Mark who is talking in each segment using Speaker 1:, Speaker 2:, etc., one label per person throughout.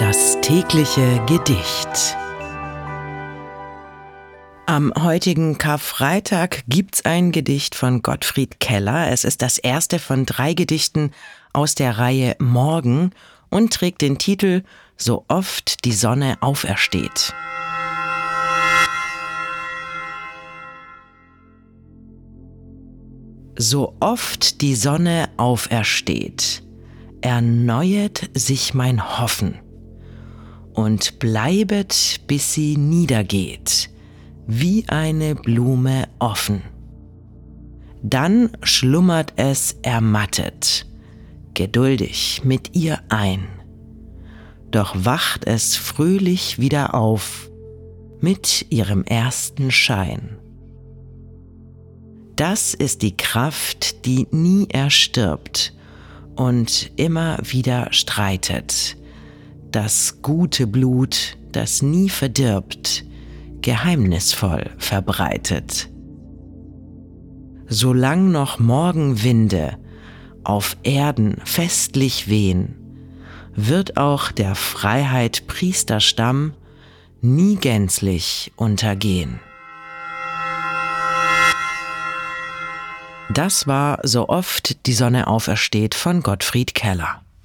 Speaker 1: Das tägliche Gedicht. Am heutigen Karfreitag gibt's ein Gedicht von Gottfried Keller. Es ist das erste von drei Gedichten aus der Reihe Morgen und trägt den Titel So oft die Sonne aufersteht. So oft die Sonne aufersteht, erneuet sich mein Hoffen und bleibet, bis sie niedergeht, wie eine Blume offen. Dann schlummert es ermattet, geduldig mit ihr ein, doch wacht es fröhlich wieder auf mit ihrem ersten Schein. Das ist die Kraft, die nie erstirbt und immer wieder streitet. Das gute Blut, das nie verdirbt, geheimnisvoll verbreitet. Solang noch Morgenwinde auf Erden festlich wehen, wird auch der Freiheit Priesterstamm nie gänzlich untergehen. Das war so oft die Sonne aufersteht von Gottfried Keller.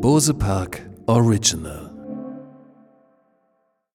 Speaker 2: Bose Park Original